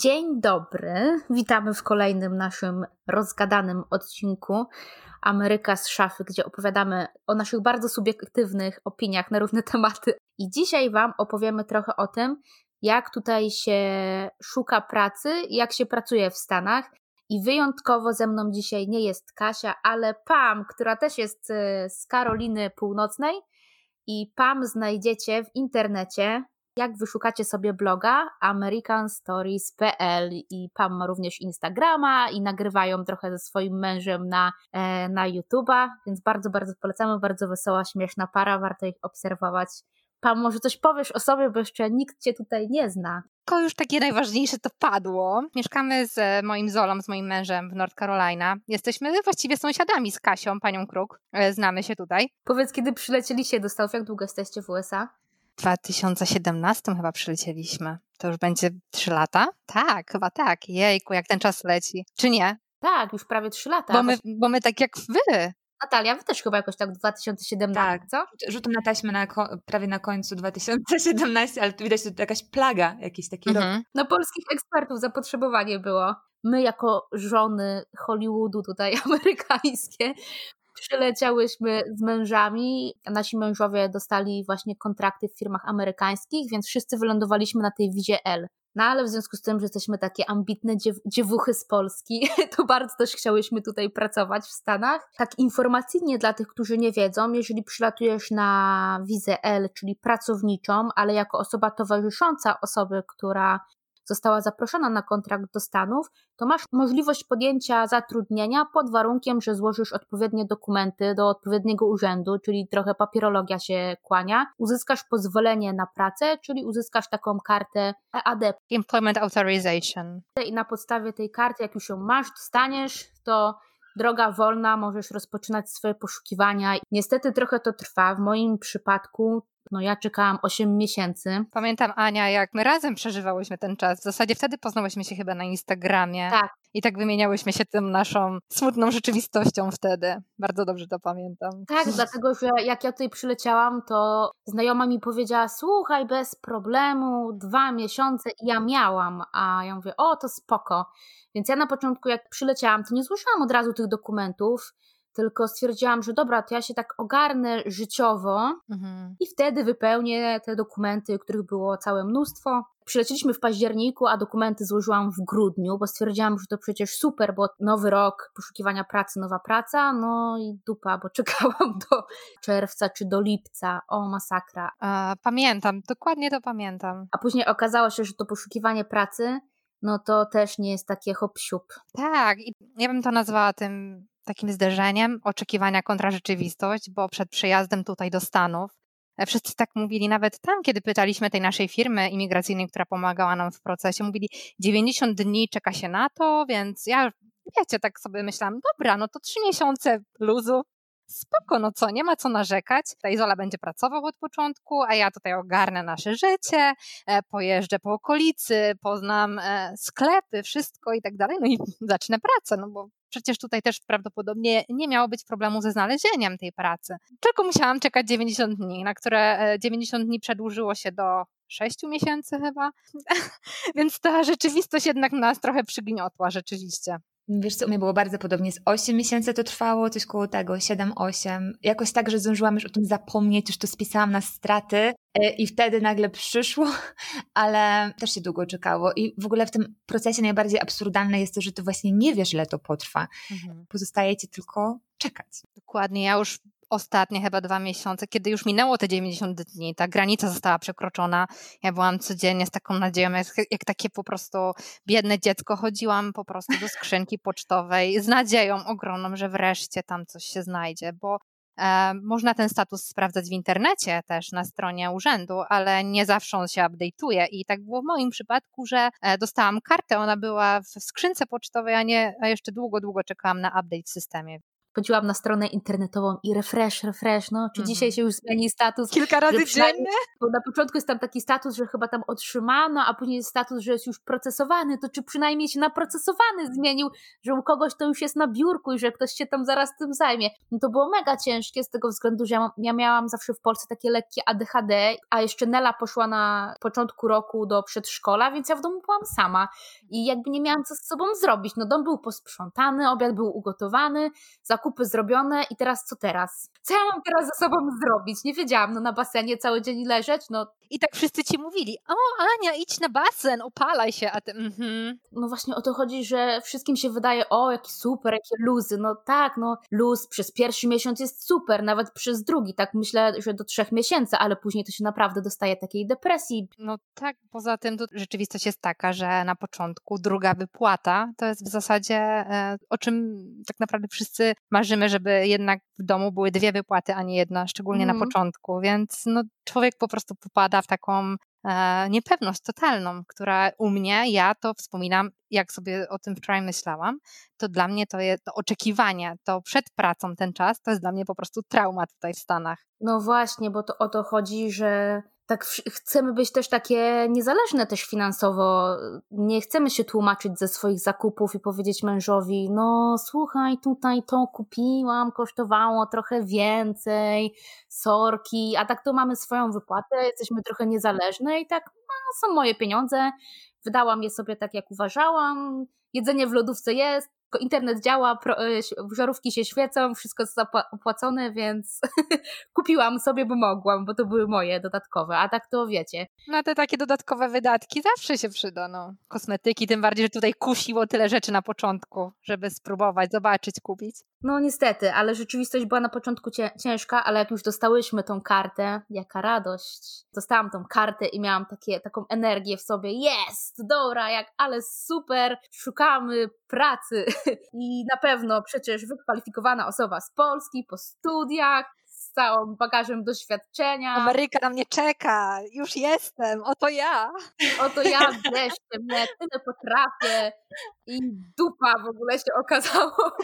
Dzień dobry, witamy w kolejnym naszym rozgadanym odcinku Ameryka z szafy, gdzie opowiadamy o naszych bardzo subiektywnych opiniach na różne tematy. I dzisiaj Wam opowiemy trochę o tym, jak tutaj się szuka pracy, jak się pracuje w Stanach. I wyjątkowo ze mną dzisiaj nie jest Kasia, ale Pam, która też jest y, z Karoliny Północnej. I Pam znajdziecie w internecie jak wyszukacie sobie bloga americanstories.pl i Pam ma również Instagrama i nagrywają trochę ze swoim mężem na, e, na YouTube'a, więc bardzo, bardzo polecamy, bardzo wesoła, śmieszna para, warto ich obserwować. Pam, może coś powiesz o sobie, bo jeszcze nikt cię tutaj nie zna. Tylko już takie najważniejsze to padło. Mieszkamy z moim Zolą, z moim mężem w North Carolina. Jesteśmy właściwie sąsiadami z Kasią, panią Kruk. E, znamy się tutaj. Powiedz, kiedy przylecieliście do Stanów, jak długo jesteście w USA? 2017 chyba przylecieliśmy. To już będzie 3 lata? Tak, chyba tak. Jejku, jak ten czas leci. Czy nie? Tak, już prawie 3 lata. Bo my, bo my tak jak wy. Natalia, wy też chyba jakoś tak w 2017, tak, co? Rzutu na taśmę na prawie na końcu 2017, ale tu widać, że to jakaś plaga, jakiś taki mhm. rok. No polskich ekspertów zapotrzebowanie było. My jako żony Hollywoodu tutaj amerykańskie przyleciałyśmy z mężami. Nasi mężowie dostali właśnie kontrakty w firmach amerykańskich, więc wszyscy wylądowaliśmy na tej wizie L. No ale w związku z tym, że jesteśmy takie ambitne dziew dziewuchy z Polski, to bardzo też chciałyśmy tutaj pracować w Stanach. Tak informacyjnie dla tych, którzy nie wiedzą, jeżeli przylatujesz na wizę L, czyli pracowniczą, ale jako osoba towarzysząca osoby, która została zaproszona na kontrakt do Stanów, to masz możliwość podjęcia zatrudnienia pod warunkiem, że złożysz odpowiednie dokumenty do odpowiedniego urzędu, czyli trochę papierologia się kłania, uzyskasz pozwolenie na pracę, czyli uzyskasz taką kartę EAD. Employment Authorization. I na podstawie tej karty, jak już ją masz, dostaniesz, to droga wolna, możesz rozpoczynać swoje poszukiwania. Niestety trochę to trwa. W moim przypadku no ja czekałam 8 miesięcy. Pamiętam Ania, jak my razem przeżywałyśmy ten czas. W zasadzie wtedy poznałyśmy się chyba na Instagramie. Tak. I tak wymieniałyśmy się tym naszą smutną rzeczywistością wtedy. Bardzo dobrze to pamiętam. Tak, dlatego że jak ja tutaj przyleciałam, to znajoma mi powiedziała: Słuchaj, bez problemu, dwa miesiące i ja miałam. A ja mówię: O, to spoko. Więc ja na początku, jak przyleciałam, to nie złożyłam od razu tych dokumentów tylko stwierdziłam, że dobra, to ja się tak ogarnę życiowo mhm. i wtedy wypełnię te dokumenty, których było całe mnóstwo. Przyleciliśmy w październiku, a dokumenty złożyłam w grudniu, bo stwierdziłam, że to przecież super, bo nowy rok, poszukiwania pracy, nowa praca, no i dupa, bo czekałam do czerwca czy do lipca. O, masakra. A, pamiętam, dokładnie to pamiętam. A później okazało się, że to poszukiwanie pracy no to też nie jest takie hop -siup. Tak, i ja bym to nazwała tym takim zderzeniem oczekiwania kontra rzeczywistość, bo przed przyjazdem tutaj do Stanów e, wszyscy tak mówili, nawet tam, kiedy pytaliśmy tej naszej firmy imigracyjnej, która pomagała nam w procesie, mówili 90 dni czeka się na to, więc ja, wiecie, tak sobie myślałam, dobra, no to trzy miesiące luzu, spoko, no co, nie ma co narzekać. Ta Izola będzie pracował od początku, a ja tutaj ogarnę nasze życie, e, pojeżdżę po okolicy, poznam e, sklepy, wszystko i tak dalej, no i zacznę pracę, no bo przecież tutaj też prawdopodobnie nie miało być problemu ze znalezieniem tej pracy. Tylko musiałam czekać 90 dni, na które 90 e, dni przedłużyło się do 6 miesięcy chyba. Więc ta rzeczywistość jednak nas trochę przygniotła, rzeczywiście. Wiesz co, u mnie było bardzo podobnie. Z 8 miesięcy to trwało, coś koło tego, 7-8. Jakoś tak, że zdążyłam już o tym zapomnieć, już to spisałam na straty e, i wtedy nagle przyszło, ale też się długo czekało. I w ogóle w tym procesie najbardziej absurdalne jest to, że ty właśnie nie wiesz, ile to potrwa. Mhm. Pozostaje ci tylko czekać. Dokładnie. Ja już ostatnie chyba dwa miesiące, kiedy już minęło te 90 dni, ta granica została przekroczona. Ja byłam codziennie z taką nadzieją, jak, jak takie po prostu biedne dziecko, chodziłam po prostu do skrzynki pocztowej z nadzieją ogromną, że wreszcie tam coś się znajdzie, bo e, można ten status sprawdzać w internecie też na stronie urzędu, ale nie zawsze on się update'uje i tak było w moim przypadku, że e, dostałam kartę, ona była w skrzynce pocztowej, a, nie, a jeszcze długo, długo czekałam na update w systemie. Wchodziłam na stronę internetową i refresh, refresh, no, czy dzisiaj mhm. się już zmieni status? Kilka razy dziennie? Bo na początku jest tam taki status, że chyba tam otrzymano, a później jest status, że jest już procesowany, to czy przynajmniej się na procesowany zmienił, że u kogoś to już jest na biurku i że ktoś się tam zaraz tym zajmie. No to było mega ciężkie z tego względu, że ja, ja miałam zawsze w Polsce takie lekkie ADHD, a jeszcze Nela poszła na początku roku do przedszkola, więc ja w domu byłam sama i jakby nie miałam co z sobą zrobić. No dom był posprzątany, obiad był ugotowany, zakupy zrobione i teraz co teraz? Co ja mam teraz ze sobą zrobić? Nie wiedziałam, no na basenie cały dzień leżeć, no. I tak wszyscy ci mówili, o Ania, idź na basen, opalaj się, a ty mhm. No właśnie o to chodzi, że wszystkim się wydaje, o jaki super, jakie luzy. No tak, no luz przez pierwszy miesiąc jest super, nawet przez drugi, tak myślę, że do trzech miesięcy, ale później to się naprawdę dostaje takiej depresji. No tak, poza tym to rzeczywistość jest taka, że na początku druga wypłata to jest w zasadzie e, o czym tak naprawdę wszyscy marzymy, żeby jednak w domu były dwie wypłaty, a nie jedna, szczególnie mm. na mhm. początku, więc no, człowiek po prostu popada w taką e, niepewność totalną, która u mnie, ja to wspominam, jak sobie o tym wczoraj myślałam, to dla mnie to jest to oczekiwanie, to przed pracą ten czas, to jest dla mnie po prostu trauma tutaj w Stanach. No właśnie, bo to o to chodzi, że tak chcemy być też takie niezależne też finansowo. Nie chcemy się tłumaczyć ze swoich zakupów i powiedzieć mężowi, no słuchaj, tutaj to kupiłam, kosztowało trochę więcej, sorki, a tak to mamy swoją wypłatę, jesteśmy trochę niezależne i tak, no, są moje pieniądze, wydałam je sobie tak jak uważałam, jedzenie w lodówce jest, internet działa, e, żarówki się świecą, wszystko jest opłacone, więc kupiłam sobie, bo mogłam, bo to były moje dodatkowe, a tak to wiecie. No te takie dodatkowe wydatki zawsze się przyda, no. Kosmetyki, tym bardziej, że tutaj kusiło tyle rzeczy na początku, żeby spróbować, zobaczyć, kupić. No niestety, ale rzeczywistość była na początku ciężka, ale jak już dostałyśmy tą kartę, jaka radość. Dostałam tą kartę i miałam takie, taką energię w sobie, jest, dobra, jak, ale super, szukamy pracy i na pewno przecież wykwalifikowana osoba z Polski po studiach, z całym bagażem doświadczenia. Ameryka na mnie czeka, już jestem, oto ja. Oto ja wreszcie, mnie tyle potrafię i dupa w ogóle się okazało.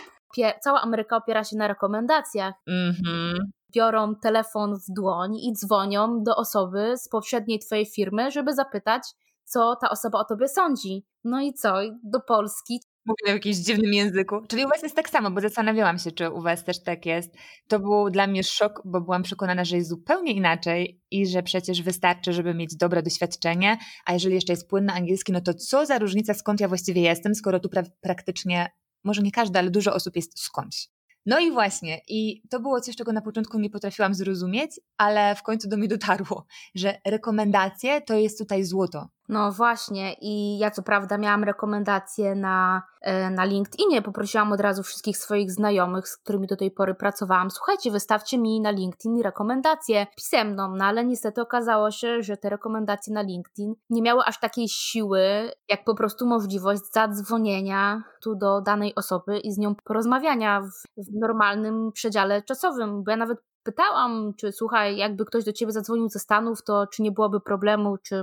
Cała Ameryka opiera się na rekomendacjach. Mm-hmm biorą telefon w dłoń i dzwonią do osoby z poprzedniej twojej firmy, żeby zapytać, co ta osoba o tobie sądzi. No i co? Do Polski Mówię w jakimś dziwnym języku. Czyli u Was jest tak samo, bo zastanawiałam się, czy u Was też tak jest. To był dla mnie szok, bo byłam przekonana, że jest zupełnie inaczej i że przecież wystarczy, żeby mieć dobre doświadczenie, a jeżeli jeszcze jest płynny angielski, no to co za różnica, skąd ja właściwie jestem, skoro tu pra- praktycznie, może nie każda, ale dużo osób jest skądś. No i właśnie, i to było coś, czego na początku nie potrafiłam zrozumieć, ale w końcu do mnie dotarło, że rekomendacje to jest tutaj złoto. No właśnie, i ja co prawda miałam rekomendacje na, e, na LinkedInie. Poprosiłam od razu wszystkich swoich znajomych, z którymi do tej pory pracowałam. Słuchajcie, wystawcie mi na LinkedIn rekomendację pisemną, no ale niestety okazało się, że te rekomendacje na LinkedIn nie miały aż takiej siły, jak po prostu możliwość zadzwonienia tu do danej osoby i z nią porozmawiania w, w normalnym przedziale czasowym. Bo ja nawet pytałam, czy słuchaj, jakby ktoś do ciebie zadzwonił ze Stanów, to czy nie byłoby problemu, czy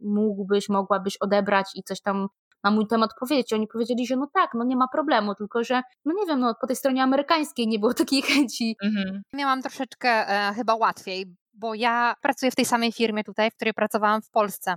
mógłbyś, mogłabyś odebrać i coś tam na mój temat powiedzieć. I oni powiedzieli, że no tak, no nie ma problemu, tylko że, no nie wiem, no po tej stronie amerykańskiej nie było takiej chęci. Mhm. Miałam troszeczkę e, chyba łatwiej, bo ja pracuję w tej samej firmie tutaj, w której pracowałam w Polsce.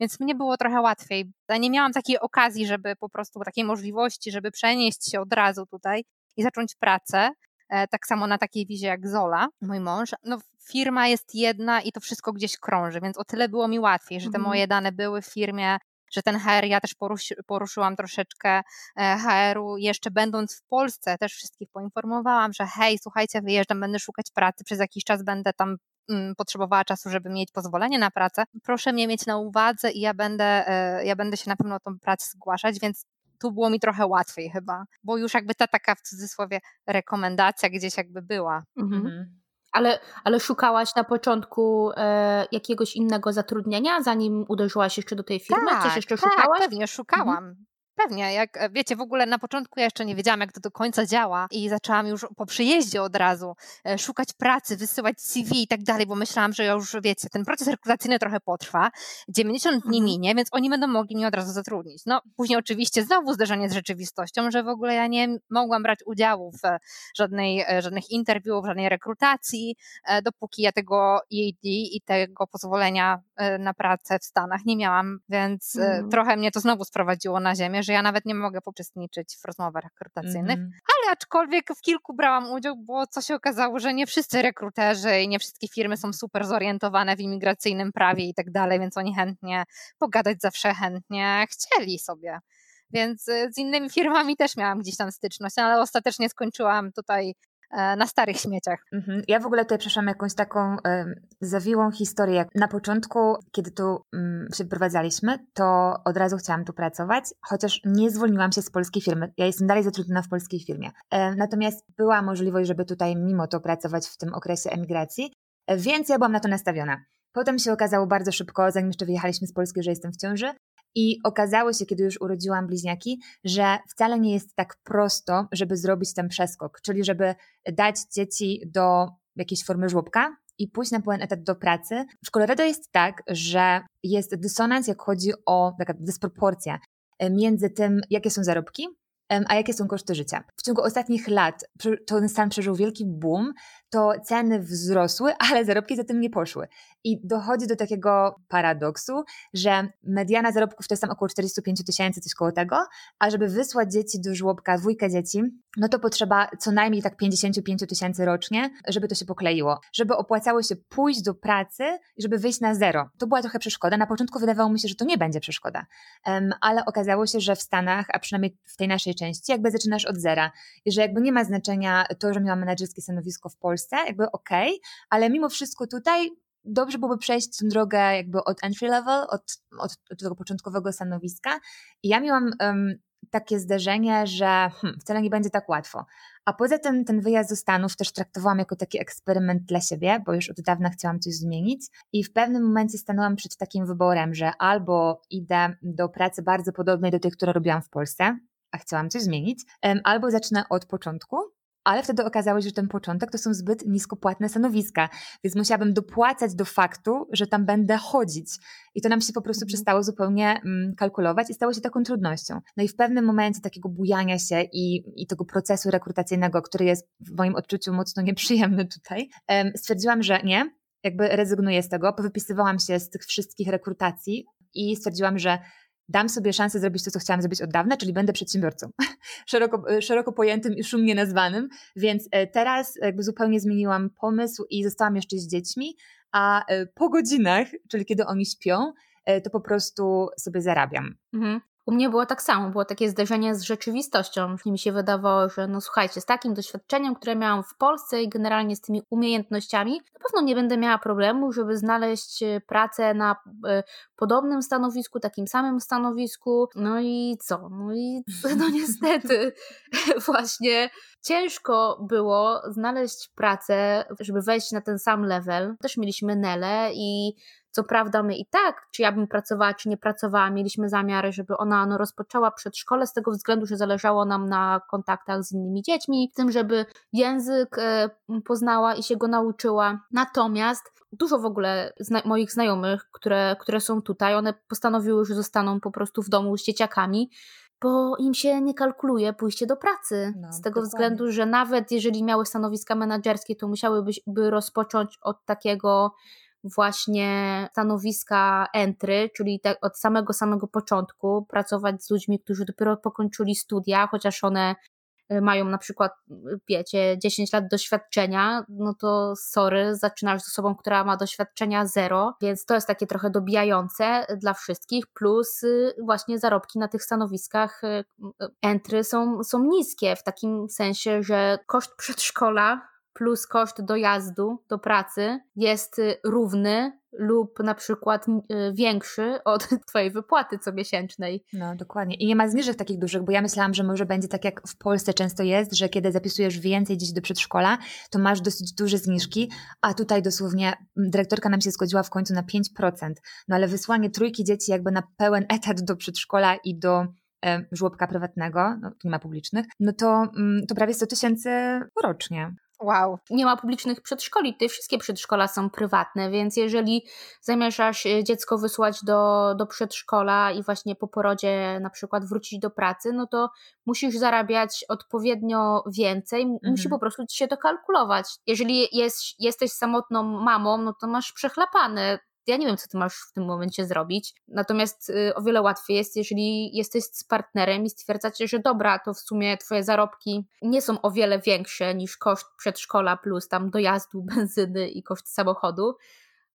Więc mnie było trochę łatwiej. Ja nie miałam takiej okazji, żeby po prostu takiej możliwości, żeby przenieść się od razu tutaj i zacząć pracę. E, tak samo na takiej wizie jak Zola, mój mąż. No, firma jest jedna i to wszystko gdzieś krąży, więc o tyle było mi łatwiej, że te mhm. moje dane były w firmie, że ten HR, ja też poruszy, poruszyłam troszeczkę e, HR-u, jeszcze będąc w Polsce, też wszystkich poinformowałam, że hej, słuchajcie, wyjeżdżam, będę szukać pracy, przez jakiś czas będę tam mm, potrzebowała czasu, żeby mieć pozwolenie na pracę, proszę mnie mieć na uwadze i ja będę, e, ja będę się na pewno o tą pracę zgłaszać, więc tu było mi trochę łatwiej chyba, bo już jakby ta taka w cudzysłowie rekomendacja gdzieś jakby była. Mhm. mhm. Ale, ale szukałaś na początku e, jakiegoś innego zatrudnienia, zanim uderzyłaś jeszcze do tej firmy? Tak, Coś jeszcze tak, szukałaś? pewnie szukałam. Mhm. Pewnie, jak e, wiecie, w ogóle na początku ja jeszcze nie wiedziałam, jak to do końca działa i zaczęłam już po przyjeździe od razu e, szukać pracy, wysyłać CV i tak dalej, bo myślałam, że już wiecie, ten proces rekrutacyjny trochę potrwa, 90 dni mhm. minie, więc oni będą mogli mnie od razu zatrudnić. No później oczywiście znowu zderzenie z rzeczywistością, że w ogóle ja nie mogłam brać udziału w żadnej, e, żadnych interwiu, w żadnej rekrutacji, dopóki ja tego EAD i tego pozwolenia na pracę w Stanach nie miałam, więc mhm. trochę mnie to znowu sprowadziło na ziemię, że ja nawet nie mogę uczestniczyć w rozmowach rekrutacyjnych, mm -hmm. ale aczkolwiek w kilku brałam udział, bo co się okazało, że nie wszyscy rekruterzy i nie wszystkie firmy są super zorientowane w imigracyjnym prawie i tak dalej, więc oni chętnie pogadać zawsze chętnie chcieli sobie. Więc y, z innymi firmami też miałam gdzieś tam styczność, ale ostatecznie skończyłam tutaj na starych śmieciach. Mhm. Ja w ogóle tutaj przeszłam jakąś taką zawiłą historię. Na początku, kiedy tu um, się wyprowadzaliśmy, to od razu chciałam tu pracować, chociaż nie zwolniłam się z polskiej firmy. Ja jestem dalej zatrudniona w polskiej firmie. E, natomiast była możliwość, żeby tutaj mimo to pracować w tym okresie emigracji, e, więc ja byłam na to nastawiona. Potem się okazało bardzo szybko, zanim jeszcze wyjechaliśmy z Polski, że jestem w ciąży, i okazało się, kiedy już urodziłam bliźniaki, że wcale nie jest tak prosto, żeby zrobić ten przeskok, czyli żeby dać dzieci do jakiejś formy żłobka i pójść na pełen etat do pracy. W Colorado jest tak, że jest dysonans, jak chodzi o taka dysproporcja e, między tym, jakie są zarobki, a jakie są koszty życia. W ciągu ostatnich lat ten stan przeżył wielki boom, to ceny wzrosły, ale zarobki za tym nie poszły. I dochodzi do takiego paradoksu, że mediana zarobków to jest tam około 45 tysięcy, coś koło tego, a żeby wysłać dzieci do żłobka, dwójkę dzieci, no to potrzeba co najmniej tak 55 tysięcy rocznie, żeby to się pokleiło. Żeby opłacało się pójść do pracy i żeby wyjść na zero. To była trochę przeszkoda. Na początku wydawało mi się, że to nie będzie przeszkoda, um, ale okazało się, że w Stanach, a przynajmniej w tej naszej części, jakby zaczynasz od zera i że jakby nie ma znaczenia to, że miałam menedżerskie stanowisko w Polsce, jakby okej, okay, ale mimo wszystko tutaj dobrze byłoby przejść tę drogę jakby od entry level, od, od, od tego początkowego stanowiska. I ja miałam um, takie zdarzenie, że hmm, wcale nie będzie tak łatwo. A poza tym ten wyjazd do Stanów też traktowałam jako taki eksperyment dla siebie, bo już od dawna chciałam coś zmienić i w pewnym momencie stanęłam przed takim wyborem, że albo idę do pracy bardzo podobnej do tej, które robiłam w Polsce, a chciałam coś zmienić, albo zacznę od początku ale wtedy okazało się, że ten początek to są zbyt niskopłatne stanowiska, więc musiałabym dopłacać do faktu, że tam będę chodzić. I to nam się po prostu mhm. przestało zupełnie mm, kalkulować i stało się taką trudnością. No i w pewnym momencie takiego bujania się i, i tego procesu rekrutacyjnego, który jest w moim odczuciu mocno nieprzyjemny tutaj, stwierdziłam, że nie, jakby rezygnuję z tego. Powypisywałam się z tych wszystkich rekrutacji i stwierdziłam, że dam sobie szansę zrobić to, co chciałam zrobić od dawna, czyli będę przedsiębiorcą, szeroko, e, szeroko pojętym i szumnie nazwanym, więc e, teraz jakby zupełnie zmieniłam pomysł i zostałam jeszcze z dziećmi, a e, po godzinach, czyli kiedy oni śpią, to po prostu sobie zarabiam. Mhm. U mnie było tak samo, było takie zderzenie z rzeczywistością. Mi się wydawało, że no słuchajcie, z takim doświadczeniem, które miałam w Polsce i generalnie z tymi umiejętnościami, na pewno nie będę miała problemu, żeby znaleźć e, pracę na y, podobnym stanowisku, takim samym stanowisku. No i co? No i no niestety właśnie ciężko było znaleźć pracę, żeby wejść na ten sam level. Też mieliśmy Nele i co prawda my i tak, czy ja bym pracowała, czy nie pracowała, mieliśmy zamiar, żeby ona no, rozpoczęła przedszkole z tego względu, że zależało nam na kontaktach z innymi dziećmi, w tym, żeby język e, poznała i się go nauczyła. Natomiast dużo w ogóle zna moich znajomych, które, które są tutaj, one postanowiły, że zostaną po prostu w domu z dzieciakami, bo im się nie kalkuluje pójście do pracy. No, z tego dokładnie. względu, że nawet jeżeli miały stanowiska menedżerskie, to musiałyby by rozpocząć od takiego właśnie stanowiska entry, czyli te, od samego samego początku pracować z ludźmi, którzy dopiero pokończyli studia, chociaż one y, mają na przykład, y, wiecie, 10 lat doświadczenia, no to sorry, zaczynasz z osobą, która ma doświadczenia zero, więc to jest takie trochę dobijające dla wszystkich, plus y, właśnie zarobki na tych stanowiskach entry są, są niskie, w takim sensie, że koszt przedszkola plus koszt dojazdu do pracy jest y, równy lub na przykład y, większy od Twojej wypłaty comiesięcznej. No, dokładnie. I nie ma zniżek takich dużych, bo ja myślałam, że może będzie tak jak w Polsce często jest, że kiedy zapisujesz więcej dzieci do przedszkola, to masz dosyć duże zniżki, a tutaj dosłownie dyrektorka nam się zgodziła w końcu na 5%. No ale wysłanie trójki dzieci jakby na pełen etat do przedszkola i do żłobka prywatnego, no, nie ma publicznych, no to, to prawie 100 tysięcy rocznie. Wow. Nie ma publicznych przedszkoli, tutaj wszystkie przedszkola są prywatne, więc jeżeli zamierzasz e, dziecko wysłać do, do przedszkola i właśnie po porodzie na przykład wrócić do pracy, no to musisz zarabiać odpowiednio więcej, mhm. musi po prostu ci się to kalkulować. Jeżeli jest, jesteś samotną mamą, no to masz przechlapane ja nie wiem, co ty masz w tym momencie zrobić. Natomiast y, o wiele łatwiej jest, jeżeli jesteś z partnerem i stwierdzacie, że dobra, to w sumie twoje zarobki nie są o wiele większe niż koszt przedszkola plus tam dojazdu, benzyny i koszt samochodu.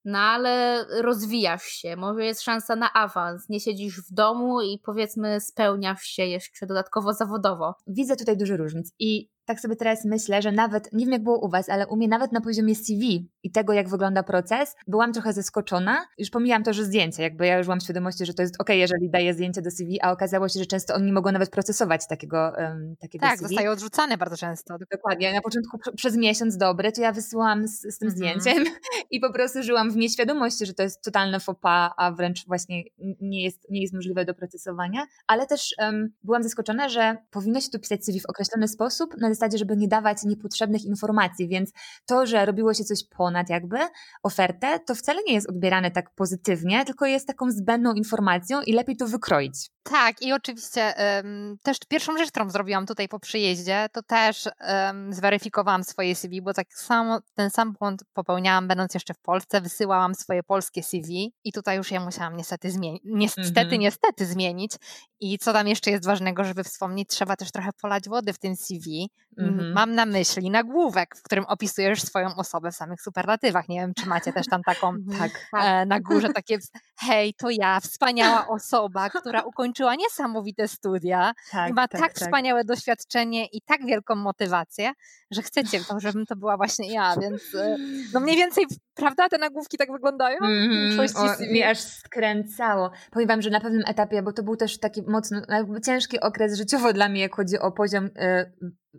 No ale rozwijasz się, może jest szansa na awans, nie siedzisz w domu i powiedzmy spełniasz się jeszcze dodatkowo zawodowo. Widzę tutaj duży różnic i tak sobie teraz myślę, że nawet, nie wiem jak było u Was, ale u mnie nawet na poziomie CV i tego, jak wygląda proces, byłam trochę zaskoczona. Już pomijam to, że zdjęcie, jakby ja już mam świadomość, że to jest ok, jeżeli daję zdjęcie do CV, a okazało się, że często oni mogą nawet procesować takiego, um, takiego tak, CV. Tak, zostaje odrzucane bardzo często. Dokładnie. Na początku przez miesiąc dobry, to ja wysyłam z, z tym mhm. zdjęciem i po prostu żyłam w nieświadomości, że to jest totalne faux pas, a wręcz właśnie nie jest, nie jest możliwe do procesowania. Ale też um, byłam zaskoczona, że powinno się tu pisać CV w określony sposób, na zasadzie, żeby nie dawać niepotrzebnych informacji, więc to, że robiło się coś ponad jakby ofertę, to wcale nie jest odbierane tak pozytywnie, tylko jest taką zbędną informacją i lepiej to wykroić. Tak, i oczywiście um, też pierwszą rzecz, którą zrobiłam tutaj po przyjeździe, to też um, zweryfikowałam swoje CV, bo tak samo ten sam błąd popełniałam, będąc jeszcze w Polsce, wysyłałam swoje polskie CV i tutaj już je musiałam niestety zmienić. Niestety, -hmm. niestety zmienić. I co tam jeszcze jest ważnego, żeby wspomnieć, trzeba też trochę polać wody w tym CV. Mm -hmm. Mam na myśli nagłówek, w którym opisujesz swoją osobę w samych superlatywach. Nie wiem, czy macie też tam taką tak, e, na górze takie hej, to ja, wspaniała osoba, która ukończyła niesamowite studia, tak, ma tak, tak, tak, wspaniałe doświadczenie i tak wielką motywację, że chcecie to, żebym to była właśnie ja, więc e, no mniej więcej, prawda, te nagłówki tak wyglądają? Mm, o, mnie aż skręcało. Powiem wam, że na pewnym etapie, bo to był też taki mocno, ciężki okres życiowo dla mnie, jak chodzi o poziom e,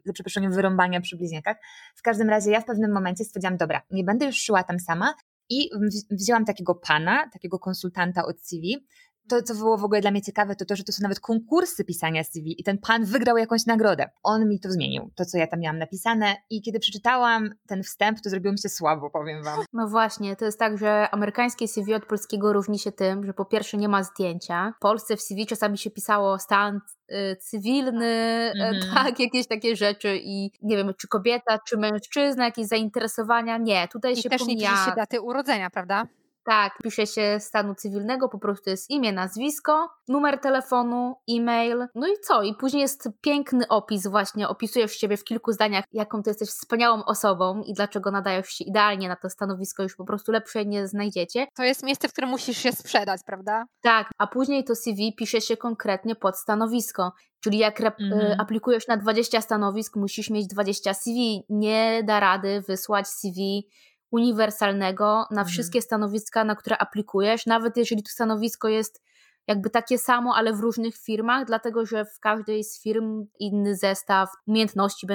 za przeproszeniem, wyrąbania przy bliźniakach. W każdym razie ja w pewnym momencie stwierdziłam, dobra, nie będę już szła tam sama i wzięłam takiego pana, takiego konsultanta od CV, to, co było w ogóle dla mnie ciekawe, to to, że to są nawet konkursy pisania CV i ten pan wygrał jakąś nagrodę. On mi to zmienił, to co ja tam miałam napisane i kiedy przeczytałam ten wstęp, to zrobiło mi się słabo, powiem wam. No właśnie, to jest tak, że amerykańskie CV od polskiego różni się tym, że po pierwsze nie ma zdjęcia. W Polsce w CV czasami się pisało stan y, cywilny, mm-hmm. tak, jakieś takie rzeczy i nie wiem, czy kobieta, czy mężczyzna, jakieś zainteresowania. Nie, tutaj I się też pomija... nie pisze się daty urodzenia, prawda? Tak, pisze się stanu cywilnego, po prostu jest imię, nazwisko, numer telefonu, e-mail, no i co? I później jest piękny opis właśnie, opisujesz siebie w kilku zdaniach, jaką ty jesteś wspaniałą osobą i dlaczego nadajesz się idealnie na to stanowisko, już po prostu lepsze nie znajdziecie. To jest miejsce, w którym musisz się sprzedać, prawda? Tak, a później to CV pisze się konkretnie pod stanowisko. Czyli jak rep- mm-hmm. aplikujesz na 20 stanowisk, musisz mieć 20 CV. Nie da rady wysłać CV uniwersalnego na mhm. wszystkie stanowiska, na które aplikujesz, nawet jeżeli to stanowisko jest jakby takie samo, ale w różnych firmach, dlatego że w każdej z firm inny zestaw umiejętności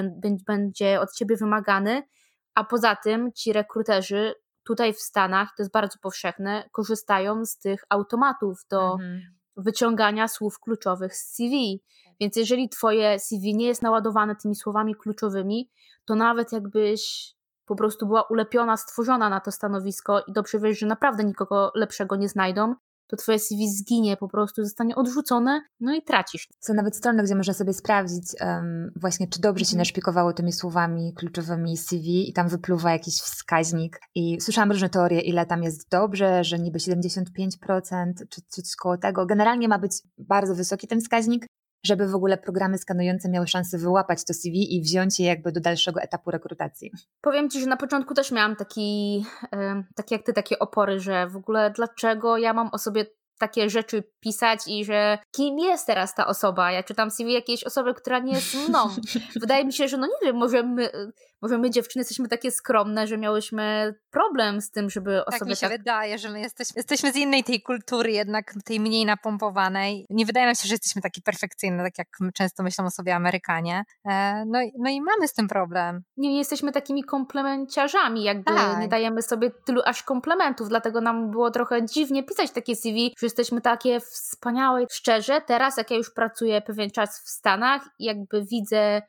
będzie od ciebie wymagany, a poza tym ci rekruterzy tutaj w Stanach, to jest bardzo powszechne, korzystają z tych automatów do mhm. wyciągania słów kluczowych z CV. Więc jeżeli twoje CV nie jest naładowane tymi słowami kluczowymi, to nawet jakbyś po prostu była ulepiona, stworzona na to stanowisko i dobrze wiesz, że naprawdę nikogo lepszego nie znajdą, to twoje CV zginie, po prostu zostanie odrzucone, no i tracisz. Są nawet strony, gdzie można sobie sprawdzić um, właśnie, czy dobrze się mhm. naszpikowało tymi słowami kluczowymi CV i tam wypluwa jakiś wskaźnik. I słyszałam różne teorie, ile tam jest dobrze, że niby 75% czy, czy coś koło tego. Generalnie ma być bardzo wysoki ten wskaźnik, żeby w ogóle programy skanujące miały szansę wyłapać to CV i wziąć je jakby do dalszego etapu rekrutacji. Powiem Ci, że na początku też miałam taki, tak jak Ty, takie opory, że w ogóle dlaczego ja mam o sobie takie rzeczy pisać i że kim jest teraz ta osoba. Ja czytam CV jakiejś osoby, która nie jest mną. Wydaje mi się, że no nie wiem, może my, może my dziewczyny jesteśmy takie skromne, że miałyśmy problem z tym, żeby tak osoby mi się tak... wydaje, że my jesteśmy, jesteśmy z innej tej kultury jednak, tej mniej napompowanej. Nie wydaje nam się, że jesteśmy takie perfekcyjne, tak jak często myślą o sobie Amerykanie. E, no, no i mamy z tym problem. Nie, nie jesteśmy takimi komplemenciarzami, jakby tak. nie dajemy sobie tylu aż komplementów, dlatego nam było trochę dziwnie pisać takie CV, że jesteśmy takie wspaniałe. Szczerze, teraz jak ja już pracuję pewien czas w Stanach, jakby widzę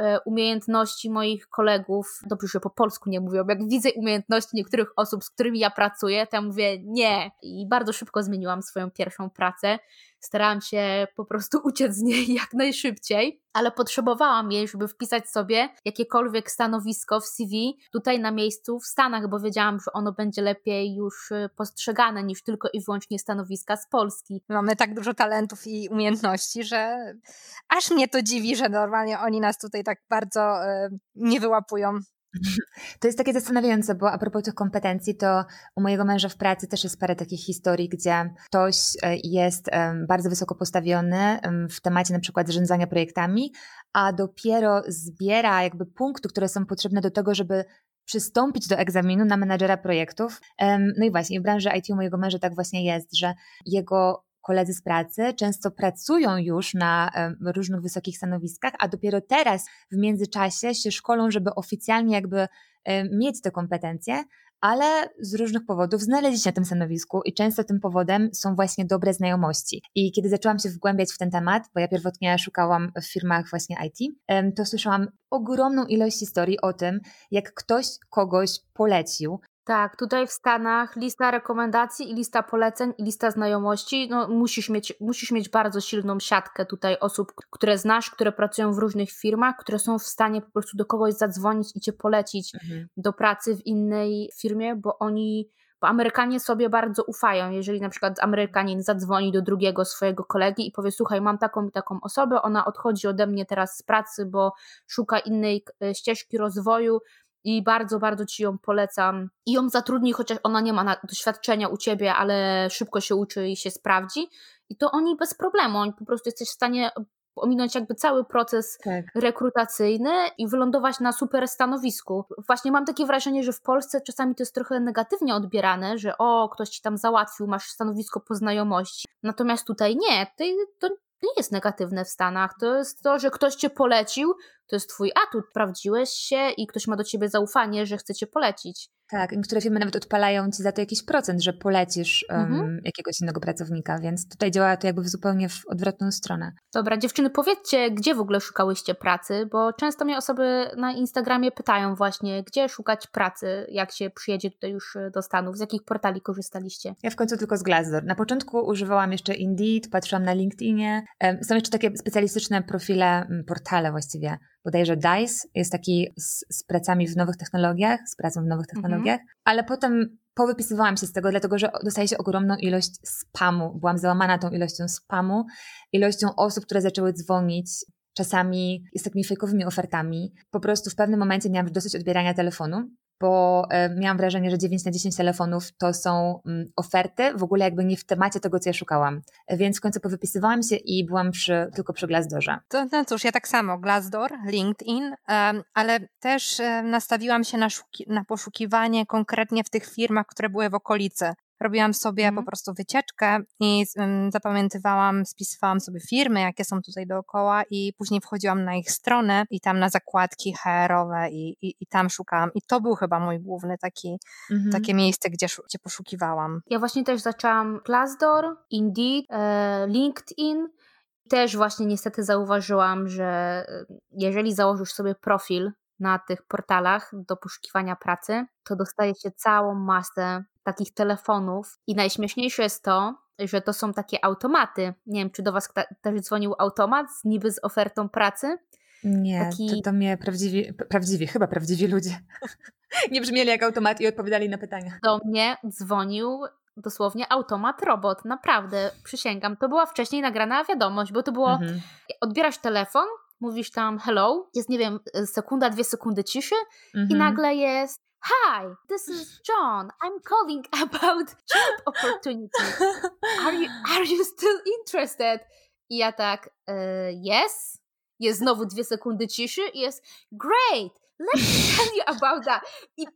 E, umiejętności moich kolegów, dobrze, że po polsku nie mówią, jak widzę umiejętności niektórych osób, z którymi ja pracuję, to ja mówię nie. I bardzo szybko zmieniłam swoją pierwszą pracę starałam się po prostu uciec z niej jak najszybciej, ale potrzebowałam jej, żeby wpisać sobie jakiekolwiek stanowisko w CV tutaj na miejscu w Stanach, bo wiedziałam, że ono będzie lepiej już y, postrzegane niż tylko i wyłącznie stanowiska z Polski. Mamy tak dużo talentów i umiejętności, że aż mnie to dziwi, że normalnie oni nas tutaj tak bardzo y, nie wyłapują. To jest takie zastanawiające, bo a propos tych kompetencji, to u mojego męża w pracy też jest parę takich historii, gdzie ktoś e, jest bardzo wysoko postawiony w temacie na przykład zarządzania projektami, a dopiero zbiera jakby punkty, które są potrzebne do tego, żeby przystąpić do egzaminu na menadżera projektów. No i właśnie w branży IT u mojego męża tak właśnie jest, że jego koledzy z pracy często pracują już na różnych wysokich stanowiskach, a dopiero teraz w międzyczasie się szkolą, żeby oficjalnie jakby mieć te kompetencje, ale z różnych powodów znaleźli się na tym stanowisku i często tym powodem są właśnie dobre znajomości. I kiedy zaczęłam się wgłębiać w ten temat, bo ja pierwotnie szukałam w firmach właśnie IT, to słyszałam ogromną ilość historii o tym, jak ktoś kogoś polecił, tak, tutaj w Stanach lista rekomendacji i lista poleceń i lista znajomości, no musisz mieć, musisz mieć bardzo silną siatkę tutaj osób, które znasz, które pracują w różnych firmach, które są w stanie po prostu do kogoś zadzwonić i cię polecić mhm. do pracy w innej firmie, bo oni bo Amerykanie sobie bardzo ufają. Jeżeli na przykład Amerykanin zadzwoni do drugiego swojego kolegi i powie: Słuchaj, mam taką i taką osobę, ona odchodzi ode mnie teraz z pracy, bo szuka innej ścieżki rozwoju, i bardzo, bardzo Ci ją polecam. I ją zatrudnij, chociaż ona nie ma doświadczenia u Ciebie, ale szybko się uczy i się sprawdzi. I to oni bez problemu, oni po prostu jesteś w stanie ominąć jakby cały proces tak. rekrutacyjny i wylądować na super stanowisku. Właśnie mam takie wrażenie, że w Polsce czasami to jest trochę negatywnie odbierane, że o, ktoś ci tam załatwił, masz stanowisko po znajomości. Natomiast tutaj nie, to, to nie jest negatywne w Stanach. To jest to, że ktoś cię polecił, to jest twój atut. Sprawdziłeś się i ktoś ma do ciebie zaufanie, że chce cię polecić. Tak, niektóre firmy nawet odpalają ci za to jakiś procent, że polecisz um, mhm. jakiegoś innego pracownika, więc tutaj działa to jakby w zupełnie w odwrotną stronę. Dobra, dziewczyny, powiedzcie, gdzie w ogóle szukałyście pracy, bo często mnie osoby na Instagramie pytają właśnie, gdzie szukać pracy, jak się przyjedzie tutaj już do Stanów, z jakich portali korzystaliście? Ja w końcu tylko z Glassdoor. Na początku używałam jeszcze Indeed, patrzyłam na LinkedInie. Są jeszcze takie specjalistyczne profile, portale właściwie, bodajże DICE jest taki z, z, pracami w nowych technologiach, z pracą w nowych mhm. technologiach, mhm. ale potem powypisywałam się z tego, dlatego że dostaje się ogromną ilość spamu. Byłam załamana tą ilością spamu, ilością osób, które zaczęły dzwonić czasami z takimi fejkowymi ofertami. Po prostu w pewnym momencie miałam dosyć odbierania telefonu bo e, miałam wrażenie, że 9 na 10 telefonów to są mm, oferty, w ogóle jakby nie w temacie tego, co ja szukałam. Więc w końcu powypisywałam się i byłam przy, tylko przy Glassdoorze. To, no cóż, ja tak samo, Glassdoor, LinkedIn, ale też nastawiłam się na, na poszukiwanie konkretnie w tych firmach, które były w okolicy. Robiłam sobie mm. po prostu wycieczkę i um, zapamiętywałam, spisywałam sobie firmy, jakie są tutaj dookoła i później wchodziłam na ich stronę i tam na zakładki HR-owe i, i, i tam szukałam. I to był chyba mój główny taki, mm takie miejsce, gdzie, gdzie poszukiwałam. Ja właśnie też zaczęłam Glassdoor, Indeed, e, LinkedIn. Też właśnie niestety zauważyłam, że e, jeżeli założysz sobie profil na tych portalach do poszukiwania pracy, to dostaje się całą masę takich telefonów. I najśmieszniejsze jest to, że to są takie automaty. Nie wiem, czy do Was też dzwonił automat z, niby z ofertą pracy? Nie, Taki... to, to mnie prawdziwi, prawdziwi, chyba prawdziwi ludzie. nie brzmieli jak automat i odpowiadali na pytania. Do mnie dzwonił dosłownie automat robot, naprawdę, przysięgam. To była wcześniej nagrana wiadomość, bo to było, mhm. odbierasz telefon, mówisz tam hello, jest nie wiem, sekunda, dwie sekundy ciszy mhm. i nagle jest Hi, this is John. I'm calling about job opportunity. Are you, are you still interested? I ja tak, uh, yes. Jest znowu dwie sekundy ciszy i jest great. Let me tell you about that. I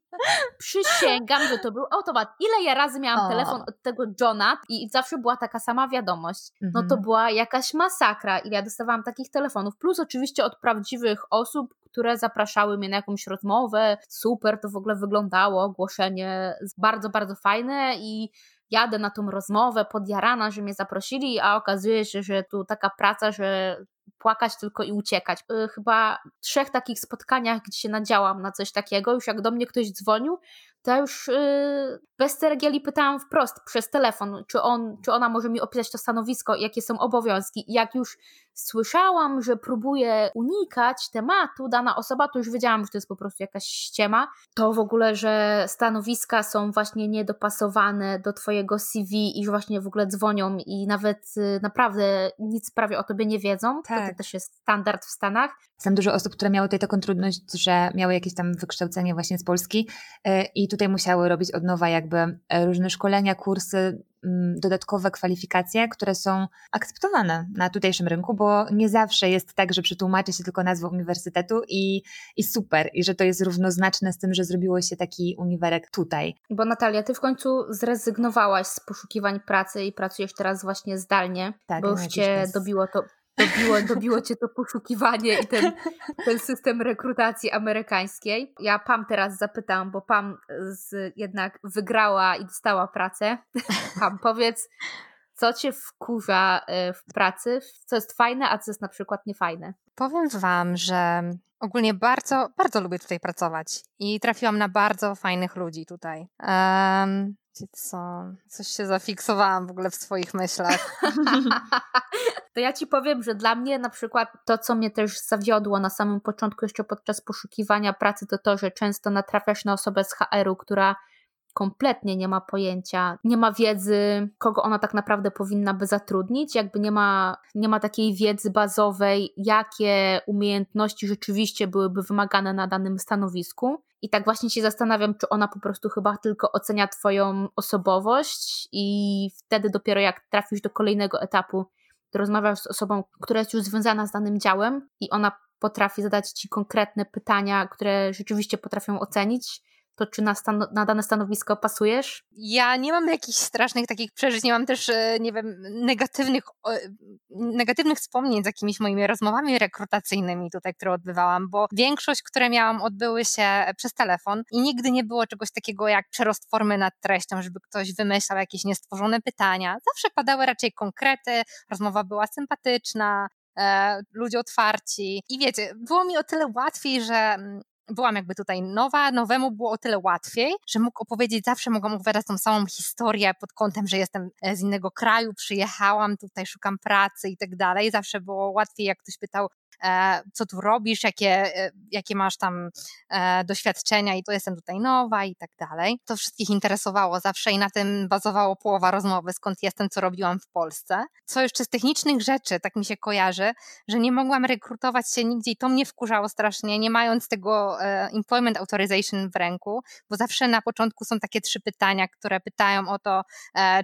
przysięgam, że to był automat. Ile ja razy miałam telefon od tego Johna i zawsze była taka sama wiadomość. No to mhm. była jakaś masakra. I ja dostawałam takich telefonów. Plus oczywiście od prawdziwych osób, które zapraszały mnie na jakąś rozmowę. Super to w ogóle wyglądało. Ogłoszenie bardzo, bardzo fajne i jadę na tą rozmowę podjarana, że mnie zaprosili, a okazuje się, że tu taka praca, że płakać tylko i uciekać. Y, chyba trzech takich spotkaniach, gdzie się nadziałam na coś takiego, już jak do mnie ktoś dzwonił, to już yy, bez ceregieli pytałam wprost przez telefon, czy, on, czy ona może mi opisać to stanowisko, jakie są obowiązki. Jak już słyszałam, że próbuje unikać tematu dana osoba, to już wiedziałam, że to jest po prostu jakaś ściema. To w ogóle, że stanowiska są właśnie niedopasowane do twojego CV i że właśnie w ogóle dzwonią i nawet y, naprawdę nic prawie o tobie nie wiedzą. Tak. To też jest standard w Stanach. Znam dużo osób, które miały tutaj taką trudność, że miały jakieś tam wykształcenie właśnie z Polski y, i tutaj musiały robić od nowa jakby y, różne szkolenia, kursy, Mm, dodatkowe kwalifikacje, które są akceptowane na tutejszym rynku, bo nie zawsze jest tak, że przetłumaczy się tylko nazwę uniwersytetu i, i super, i że to jest równoznaczne z tym, że zrobiło się taki uniwerek tutaj. Bo Natalia, ty w końcu zrezygnowałaś z poszukiwań pracy i pracujesz teraz właśnie zdalnie, tak, bo już cię dobiło to dobiło, dobiło cię to poszukiwanie i ten, ten system rekrutacji amerykańskiej. Ja Pam teraz zapytam, bo Pam z, jednak wygrała i dostała pracę. Pam, powiedz, co cię wkurza e, w pracy, co jest fajne, a co jest na przykład niefajne? Powiem wam, że ogólnie bardzo, bardzo lubię tutaj pracować i trafiłam na bardzo fajnych ludzi tutaj. Um, co? Coś się zafiksowałam w ogóle w swoich myślach. to ja ci powiem, że dla mnie na przykład to, co mnie też zawiodło na samym początku, jeszcze podczas poszukiwania pracy, to to, że często natrafiasz na osobę z HR-u, która kompletnie nie ma pojęcia, nie ma wiedzy, kogo ona tak naprawdę powinna by zatrudnić, jakby nie ma, nie ma takiej wiedzy bazowej, jakie umiejętności rzeczywiście byłyby wymagane na danym stanowisku. I tak właśnie się zastanawiam, czy ona po prostu chyba tylko ocenia Twoją osobowość, i wtedy dopiero jak trafisz do kolejnego etapu, to rozmawiasz z osobą, która jest już związana z danym działem, i ona potrafi zadać Ci konkretne pytania, które rzeczywiście potrafią ocenić to czy na, stan- na dane stanowisko pasujesz? Ja nie mam jakichś strasznych takich przeżyć, nie mam też, e, nie wiem, negatywnych, negatywnych wspomnień z jakimiś moimi rozmowami rekrutacyjnymi tutaj, które odbywałam, bo większość, które miałam, odbyły się przez telefon i nigdy nie było czegoś takiego jak przerost formy nad treścią, żeby ktoś wymyślał jakieś niestworzone pytania. Zawsze padały raczej konkrety, rozmowa była sympatyczna, e, ludzie otwarci. I wiecie, było mi o tyle łatwiej, że mm, byłam jakby tutaj nowa, nowemu było o tyle łatwiej, że mógł opowiedzieć, zawsze mogłam opowiadać tą samą historię pod kątem, że jestem e, z innego kraju, przyjechałam, tutaj szukam pracy i tak dalej. Zawsze było łatwiej, jak ktoś pytał, co tu robisz, jakie, e, jakie masz tam e, doświadczenia i to jestem tutaj nowa i tak dalej. To wszystkich interesowało zawsze i na tym bazowała połowa rozmowy, skąd jestem, co robiłam w Polsce. Co jeszcze z technicznych rzeczy, tak mi się kojarzy, że nie mogłam rekrutować się nigdzie i to mnie wkurzało strasznie, nie mając tego employment authorization w ręku, bo zawsze na początku są takie trzy pytania, które pytają o to,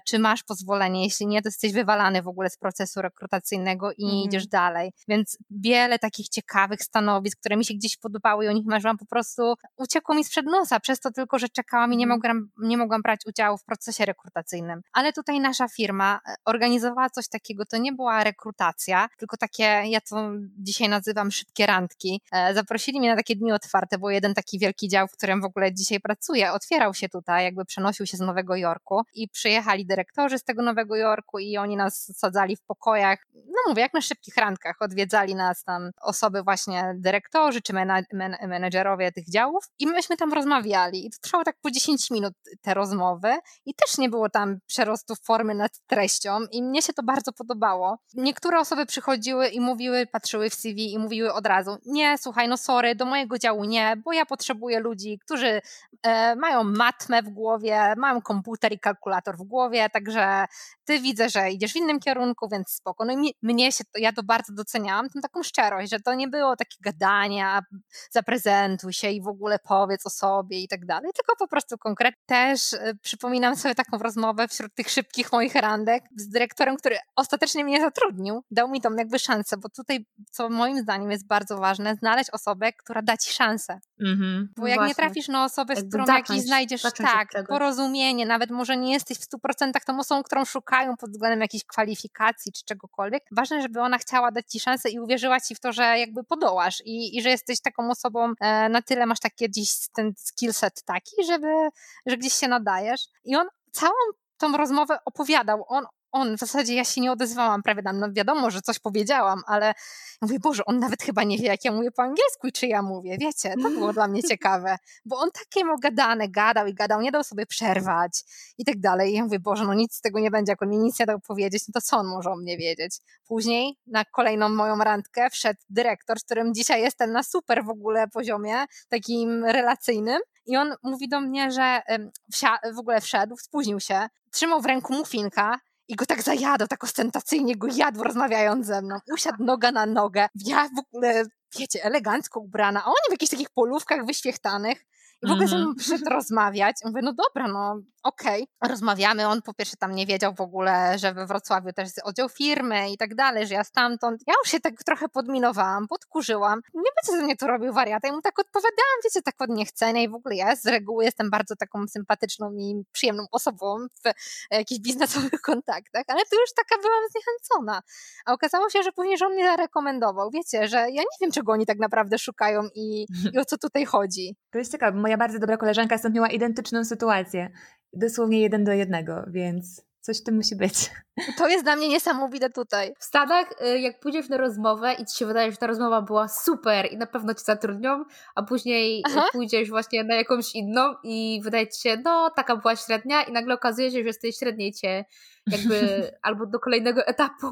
czy masz pozwolenie, jeśli nie, to jesteś wywalany w ogóle z procesu rekrutacyjnego i mm. idziesz dalej. Więc wiele wiele takich ciekawych stanowisk, które mi się gdzieś podobały i o nich marzyłam, po prostu uciekło mi sprzed nosa, przez to tylko, że czekałam i nie mhm. mogłam, nie mogłam brać udziału w procesie rekrutacyjnym. Ale tutaj nasza firma e, organizowała coś takiego, to nie była rekrutacja, tylko takie, ja to dzisiaj nazywam szybkie randki. E, zaprosili mnie na takie dni otwarte, bo jeden taki wielki dział, w którym w ogóle dzisiaj pracuję, otwierał się tutaj, jakby przenosił się z Nowego Jorku i przyjechali dyrektorzy z tego Nowego Jorku i oni nas sadzali w pokojach, no mówię, jak na szybkich randkach, odwiedzali nas tam osoby właśnie dyrektorzy czy menedżerowie tych działów i myśmy tam rozmawiali i to trwało tak po 10 minut te rozmowy i też nie było tam przerostu formy nad treścią i mnie się to bardzo podobało. Niektóre osoby przychodziły i mówiły, patrzyły w CV i mówiły od razu, nie, słuchaj, no sorry, do mojego działu nie, bo ja potrzebuję ludzi, którzy e, mają matmę w głowie, mają komputer i kalkulator w głowie, także ty widzę, że idziesz w innym kierunku, więc spoko. No i mnie się, to, ja to bardzo doceniałam, tą taką szczerość, szczerość, że to nie było takie gadania, zaprezentuj się i w ogóle powiedz o sobie i tak dalej, tylko po prostu konkret. Też y, przypominam sobie taką rozmowę wśród tych szybkich moich randek z dyrektorem, który ostatecznie mnie zatrudnił, dał mi tą jakby szansę, bo tutaj, co moim zdaniem jest bardzo ważne, znaleźć osobę, która da ci szansę. Mm-hmm. Bo jak Właśnie. nie trafisz na osobę, z którą zacząć, jakiś znajdziesz tak, porozumienie, nawet może nie jesteś w 100% tą osobą, którą szukają pod względem jakichś kwalifikacji czy czegokolwiek, ważne, żeby ona chciała dać ci szansę i uwierzyła ci w to, że jakby podołasz i, i że jesteś taką osobą, e, na tyle masz takie gdzieś ten skillset taki, żeby, że gdzieś się nadajesz. I on całą tą rozmowę opowiadał. On, on, w zasadzie ja się nie odezwałam prawie tam, no wiadomo, że coś powiedziałam, ale mówię, Boże, on nawet chyba nie wie, jak ja mówię po angielsku i czy ja mówię, wiecie, to było dla mnie ciekawe, bo on takie mu gadane, gadał i gadał, nie dał sobie przerwać i tak dalej. I ja mówię, Boże, no nic z tego nie będzie, jak on mi nic nie dał powiedzieć, no to co on może o mnie wiedzieć? Później na kolejną moją randkę wszedł dyrektor, z którym dzisiaj jestem na super w ogóle poziomie, takim relacyjnym i on mówi do mnie, że w ogóle wszedł, spóźnił się, trzymał w ręku mufinka i go tak zajadał, tak ostentacyjnie go jadł rozmawiając ze mną. Usiadł noga na nogę. Ja w ogóle, wiecie, elegancko ubrana, a oni w jakichś takich polówkach wyświechtanych. I w ogóle mm ze mną przyszedł rozmawiać. Mówię, no dobra, no okej, okay. rozmawiamy. On po pierwsze tam nie wiedział w ogóle, że we Wrocławiu też jest oddział firmy i tak dalej, że ja stamtąd. Ja już się tak trochę podminowałam, podkurzyłam. Nie będzie ze mnie tu robił wariata. I mu tak odpowiadałam, wiecie, tak od niechcenia i w ogóle ja z reguły jestem bardzo taką sympatyczną i przyjemną osobą w jakichś biznesowych kontaktach, ale tu już taka byłam zniechęcona. A okazało się, że później że on mnie zarekomendował. Wiecie, że ja nie wiem, czego oni tak naprawdę szukają i, i o co tutaj chodzi. To jest ciekawe, moja bardzo dobra koleżanka stąd miała identyczną sytuację. Dosłownie jeden do jednego, więc coś w tym musi być. To jest dla mnie niesamowite tutaj. W Stanach, y, jak pójdziesz na rozmowę i ci się wydaje, że ta rozmowa była super i na pewno cię zatrudnią, a później Aha. pójdziesz właśnie na jakąś inną i wydaje ci się, no taka była średnia i nagle okazuje się, że z tej średniej cię jakby albo do kolejnego etapu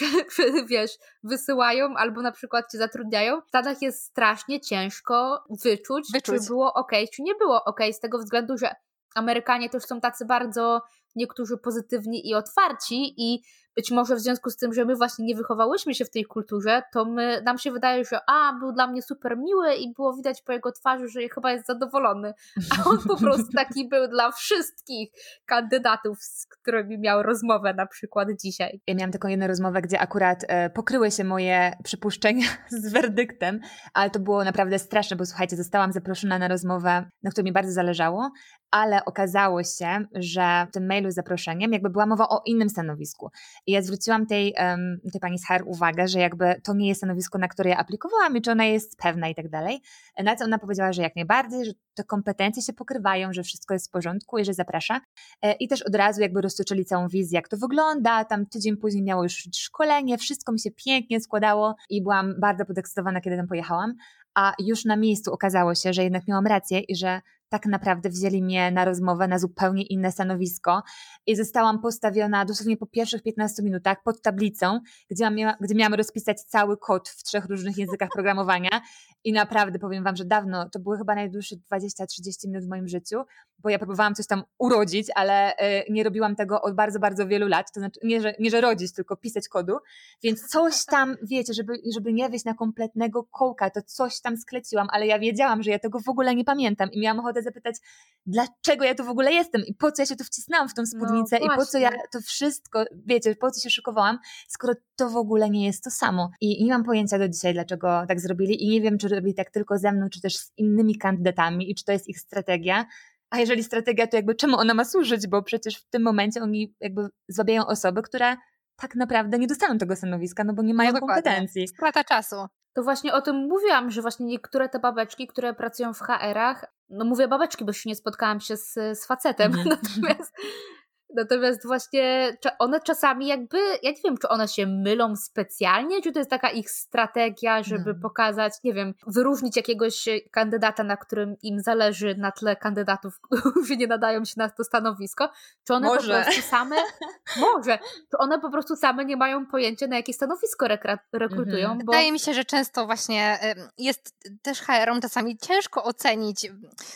wiesz, wysyłają, albo na przykład cię zatrudniają. W Stanach jest strasznie ciężko wyczuć, wyczuć. czy było ok, czy nie było ok, z tego względu, że Amerykanie też są tacy bardzo niektórzy pozytywni i otwarci i być może w związku z tym, że my właśnie nie wychowałyśmy się w tej kulturze, to my, nam się wydaje, że a, był dla mnie super miły i było widać po jego twarzy, że chyba jest zadowolony. A on po prostu taki był dla wszystkich kandydatów, z którymi miał rozmowę na przykład dzisiaj. Ja miałam taką jedną rozmowę, gdzie akurat e, pokryły się moje przypuszczenia z werdyktem, ale to było naprawdę straszne, bo słuchajcie, zostałam zaproszona na rozmowę, na której mi bardzo zależało, ale okazało się, że w tym mailu z zaproszeniem jakby była mowa o innym stanowisku. I ja zwróciłam tej, tej pani z HR uwagę, że jakby to nie jest stanowisko, na które ja aplikowałam i czy ona jest pewna i tak dalej. Na co ona powiedziała, że jak najbardziej, że te kompetencje się pokrywają, że wszystko jest w porządku i że zaprasza. E, I też od razu jakby roztoczyli całą wizję, jak to wygląda. Tam tydzień później miało już szkolenie, wszystko mi się pięknie składało i byłam bardzo podekscytowana, kiedy tam pojechałam. A już na miejscu okazało się, że jednak miałam rację i że tak naprawdę wzięli mnie na rozmowę na zupełnie inne stanowisko i zostałam postawiona dosłownie po pierwszych 15 minutach pod tablicą, gdzie, miała, gdzie miałam rozpisać cały kod w trzech różnych językach programowania. I naprawdę powiem Wam, że dawno, to były chyba najdłuższe 20-30 minut w moim życiu, bo ja próbowałam coś tam urodzić, ale y, nie robiłam tego od bardzo, bardzo wielu lat, to znaczy nie, że, nie, że rodzić, tylko pisać kodu, więc coś tam, wiecie, żeby, żeby nie wejść na kompletnego kołka, to coś tam skleciłam, ale ja wiedziałam, że ja tego w ogóle nie pamiętam i miałam ochotę zapytać, dlaczego ja tu w ogóle jestem i po co ja się tu wcisnęłam w tą spódnicę no, i po co ja to wszystko, wiecie, po co się szykowałam, skoro to w ogóle nie jest to samo. I nie mam pojęcia do dzisiaj, dlaczego tak zrobili i nie wiem, czy robili tak tylko ze mną, czy też z innymi kandydatami i czy to jest ich strategia. A jeżeli strategia, to jakby czemu ona ma służyć, bo przecież w tym momencie oni jakby złabiają osoby, które tak naprawdę nie dostaną tego stanowiska, no bo nie mają no kompetencji. Strata czasu. To właśnie o tym mówiłam, że właśnie niektóre te babeczki, które pracują w HR-ach, no mówię babeczki, bo się nie spotkałam się z, z facetem, mm. natomiast Natomiast właśnie one czasami jakby, ja nie wiem, czy one się mylą specjalnie, czy to jest taka ich strategia, żeby no. pokazać, nie wiem, wyróżnić jakiegoś kandydata, na którym im zależy na tle kandydatów, którzy nie nadają się na to stanowisko, czy one może. po prostu same, może, czy one po prostu same nie mają pojęcia, na jakie stanowisko rekrutują. Mhm. Bo... Wydaje mi się, że często właśnie jest też HR-om czasami ciężko ocenić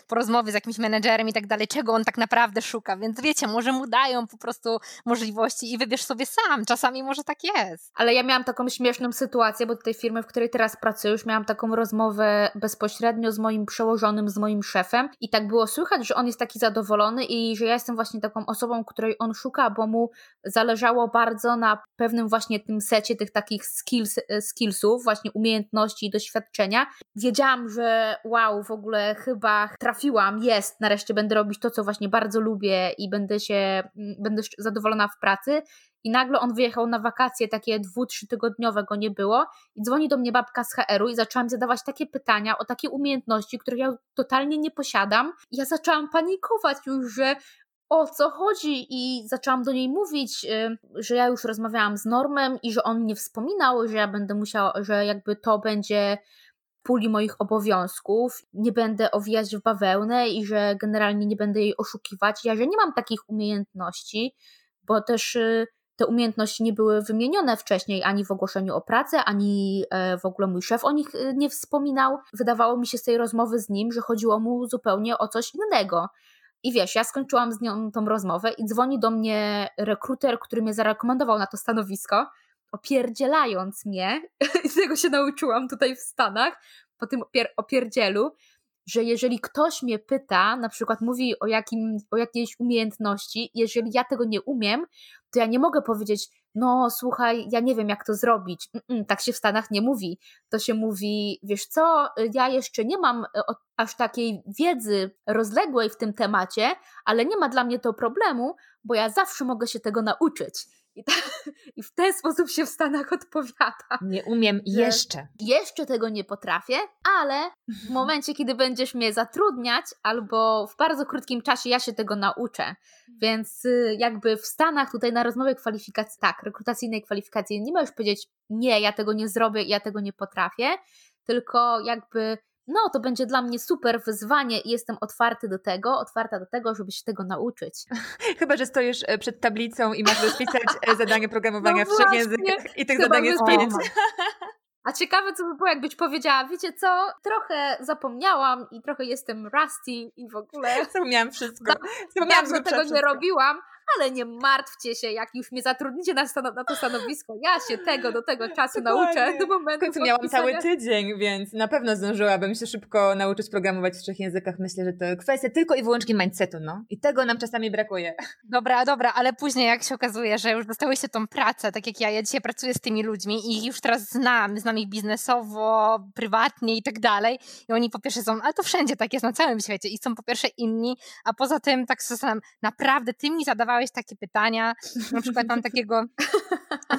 po rozmowie z jakimś menedżerem i tak dalej, czego on tak naprawdę szuka, więc wiecie, może mu da po prostu możliwości i wybierz sobie sam. Czasami może tak jest. Ale ja miałam taką śmieszną sytuację, bo do tej firmy, w której teraz pracuję, już miałam taką rozmowę bezpośrednio z moim przełożonym, z moim szefem i tak było słychać, że on jest taki zadowolony i że ja jestem właśnie taką osobą, której on szuka, bo mu zależało bardzo na pewnym właśnie tym secie tych takich skills, e, skillsów, właśnie umiejętności i doświadczenia. Wiedziałam, że wow, w ogóle chyba trafiłam, jest, nareszcie będę robić to, co właśnie bardzo lubię i będę się będę zadowolona w pracy. I nagle on wyjechał na wakacje takie dwu, trzy tygodniowe go nie było i dzwoni do mnie babka z HR-u i zaczęłam zadawać takie pytania o takie umiejętności, których ja totalnie nie posiadam. I ja zaczęłam panikować już, że o co chodzi i zaczęłam do niej mówić, y, że ja już rozmawiałam z Normem i że on nie wspominał, że ja będę musiała, że jakby to będzie puli moich obowiązków, nie będę owijać w bawełnę i że generalnie nie będę jej oszukiwać. Ja, że nie mam takich umiejętności, bo też y, te umiejętności nie były wymienione wcześniej ani w ogłoszeniu o pracę, ani e, w ogóle mój szef o nich y, nie wspominał. Wydawało mi się z tej rozmowy z nim, że chodziło mu zupełnie o coś innego. I wiesz, ja skończyłam z nią tą rozmowę i dzwoni do mnie rekruter, który mnie zarekomendował na to stanowisko, opierdzielając mnie, tego się nauczyłam tutaj w Stanach, po tym opier opierdzielu, że jeżeli ktoś mnie pyta, na przykład mówi o, jakim, o jakiejś umiejętności, jeżeli ja tego nie umiem, to ja nie mogę powiedzieć, no słuchaj, ja nie wiem jak to zrobić. Mm-mm, tak się w Stanach nie mówi. To się mówi, wiesz co, ja jeszcze nie mam e, aż takiej wiedzy rozległej w tym temacie, ale nie ma dla mnie to problemu, bo ja zawsze mogę się tego nauczyć. I, ta, I, w ten sposób się w Stanach odpowiada. Nie umiem jeszcze. Jeszcze tego nie potrafię, ale w momencie, kiedy będziesz mnie zatrudniać, albo w bardzo krótkim czasie ja się tego nauczę. Więc y, jakby w Stanach tutaj na rozmowie kwalifikacji, tak, rekrutacyjnej kwalifikacji nie możesz powiedzieć, nie, ja tego nie zrobię, ja tego nie potrafię, tylko jakby no to będzie dla mnie super wyzwanie i jestem otwarty do tego, otwarta do tego, żeby się tego nauczyć. Chyba, że stoisz e, przed tablicą i masz rozpisać e, zadanie programowania no w trzech językach i tych zadań jest pięć. A ciekawe, co by było, jakbyś powiedziała, wiecie co, trochę zapomniałam i trochę jestem rusty i w ogóle... Zapomniałam wszystko. Zapomniałam tego wszystko. nie robiłam, ale nie martwcie się, jak już mnie zatrudnicie na, na to stanowisko, ja się tego do tego czasu nauczę do momentu W końcu miałam cały tydzień, więc na pewno zdążyłabym się szybko nauczyć programować w trzech językach. Myślę, że to kwestia tylko i wyłącznie mindsetu, no. I tego nam czasami brakuje. Dobra, dobra, ale później jak się okazuje, że już dostałyście tą pracę, tak jak ja, ja dzisiaj pracuję z tymi ludźmi i już teraz znam, znam ich biznesowo, prywatnie i tak dalej i oni po pierwsze są, ale to wszędzie tak jest na całym świecie i są po pierwsze inni, a poza tym tak sobie naprawdę ty mi zadawałeś zadawałeś takie pytania. Na przykład mam takiego,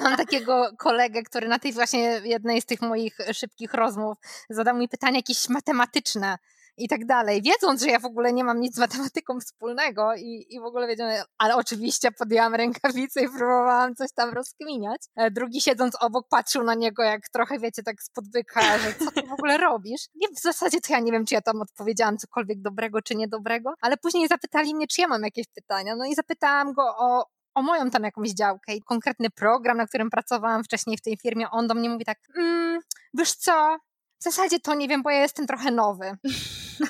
mam takiego kolegę, który na tej właśnie jednej z tych moich szybkich rozmów zadał mi pytania jakieś matematyczne i tak dalej, wiedząc, że ja w ogóle nie mam nic z matematyką wspólnego i, i w ogóle wiedziałem, ale oczywiście podjęłam rękawice i próbowałam coś tam rozkminiać. E, drugi siedząc obok patrzył na niego jak trochę, wiecie, tak byka, że co ty w ogóle robisz? Nie, w zasadzie to ja nie wiem, czy ja tam odpowiedziałam cokolwiek dobrego, czy niedobrego, ale później zapytali mnie, czy ja mam jakieś pytania, no i zapytałam go o, o moją tam jakąś działkę i konkretny program, na którym pracowałam wcześniej w tej firmie, on do mnie mówi tak, mm, wiesz co, w zasadzie to nie wiem, bo ja jestem trochę nowy.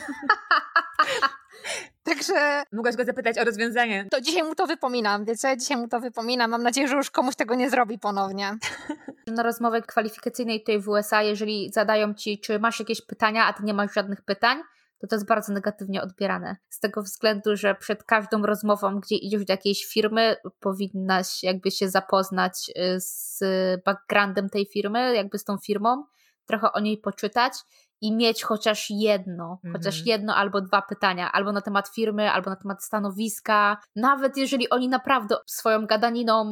Także. Mogłaś go zapytać o rozwiązanie. To dzisiaj mu to wypominam, wiecie? Dzisiaj mu to wypominam. Mam nadzieję, że już komuś tego nie zrobi ponownie. Na rozmowie kwalifikacyjnej tutaj w USA, jeżeli zadają ci, czy masz jakieś pytania, a ty nie masz żadnych pytań, to to jest bardzo negatywnie odbierane. Z tego względu, że przed każdą rozmową, gdzie idziesz do jakiejś firmy, powinnaś jakby się zapoznać y, z backgroundem tej firmy, jakby z tą firmą, trochę o niej poczytać i mieć chociaż jedno, chociaż mhm. jedno albo dwa pytania, albo na temat firmy, albo na temat stanowiska. Nawet jeżeli oni naprawdę swoją gadaniną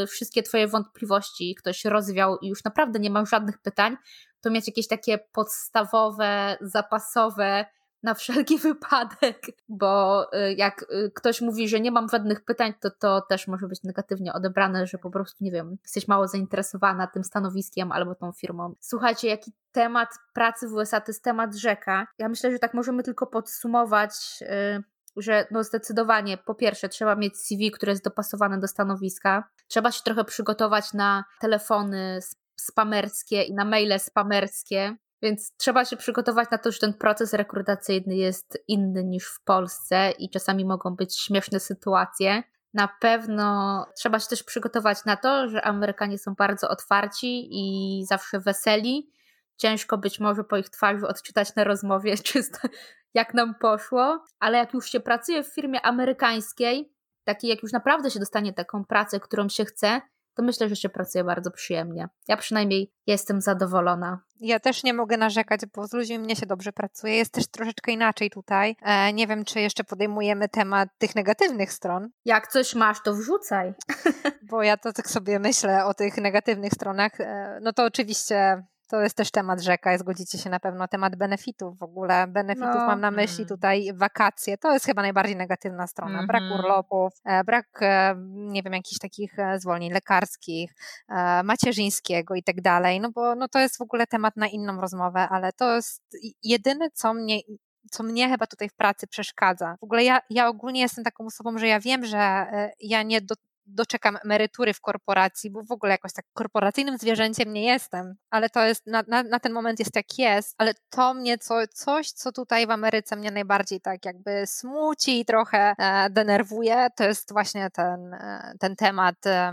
yy, wszystkie Twoje wątpliwości ktoś rozwiał i już naprawdę nie ma żadnych pytań, to mieć jakieś takie podstawowe, zapasowe na wszelki wypadek, bo y, jak y, ktoś mówi, że nie mam żadnych pytań, to to też może być negatywnie odebrane, że po prostu, nie wiem, jesteś mało zainteresowana tym stanowiskiem albo tą firmą. Słuchajcie, jaki temat pracy w USA to jest temat rzeka. Ja myślę, że tak możemy tylko podsumować y, że no zdecydowanie po pierwsze trzeba mieć CV, które jest dopasowane do stanowiska. Trzeba się trochę przygotować na telefony spamerskie i na maile spamerskie, więc trzeba się przygotować na to, że ten proces rekrutacyjny jest inny niż w Polsce i czasami mogą być śmieszne sytuacje. Na pewno trzeba się też przygotować na to, że Amerykanie są bardzo otwarci i zawsze weseli. Ciężko być może po ich twarzy odczytać na rozmowie, czysto jak nam poszło, ale jak już się pracuje w firmie amerykańskiej, takiej jak już naprawdę się dostanie taką pracę, którą się chce, to myślę, że się pracuje bardzo przyjemnie. Ja przynajmniej jestem zadowolona. Ja też nie mogę narzekać, bo z ludźmi mnie się dobrze pracuje. Jest też troszeczkę inaczej tutaj. E, nie wiem, czy jeszcze podejmujemy temat tych negatywnych stron. Jak coś masz, to wrzucaj. Bo ja to tak sobie myślę o tych negatywnych stronach. E, no to oczywiście To jest też temat rzeka, zgodzicie się na pewno, temat benefitów w ogóle. Benefitów no. mam na myśli mm. tutaj wakacje. To jest chyba najbardziej negatywna strona. Mm -hmm. Brak mhm. urlopów, e, brak, e, nie wiem, jakichś takich e, zwolnień lekarskich, macierzyńskiego i tak dalej. No bo no to jest w ogóle temat na inną rozmowę, ale to jest jedyne, co mnie co mnie chyba tutaj w pracy przeszkadza. W ogóle ja, ja ogólnie jestem taką osobą, że ja wiem, że ja nie do, doczekam emerytury w korporacji, bo w ogóle jakoś tak korporacyjnym zwierzęciem nie jestem, ale to jest, na, na, na ten moment jest jak jest, ale to mnie co, coś, co tutaj w Ameryce mnie najbardziej tak jakby smuci i trochę e, denerwuje, to jest właśnie ten, e, ten temat, e,